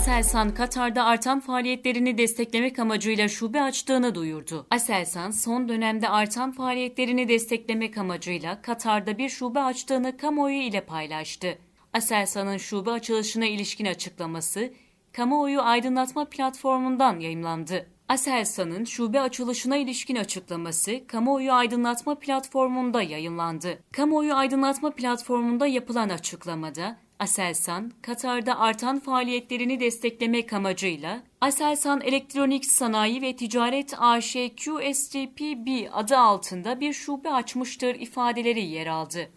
Aselsan, Katar'da artan faaliyetlerini desteklemek amacıyla şube açtığını duyurdu. Aselsan, son dönemde artan faaliyetlerini desteklemek amacıyla Katar'da bir şube açtığını kamuoyu ile paylaştı. Aselsan'ın şube açılışına ilişkin açıklaması, kamuoyu aydınlatma platformundan yayımlandı. Aselsan'ın şube açılışına ilişkin açıklaması kamuoyu aydınlatma platformunda yayınlandı. Kamuoyu aydınlatma platformunda yapılan açıklamada Aselsan, Katar'da artan faaliyetlerini desteklemek amacıyla Aselsan Elektronik Sanayi ve Ticaret AŞ QSTPB adı altında bir şube açmıştır ifadeleri yer aldı.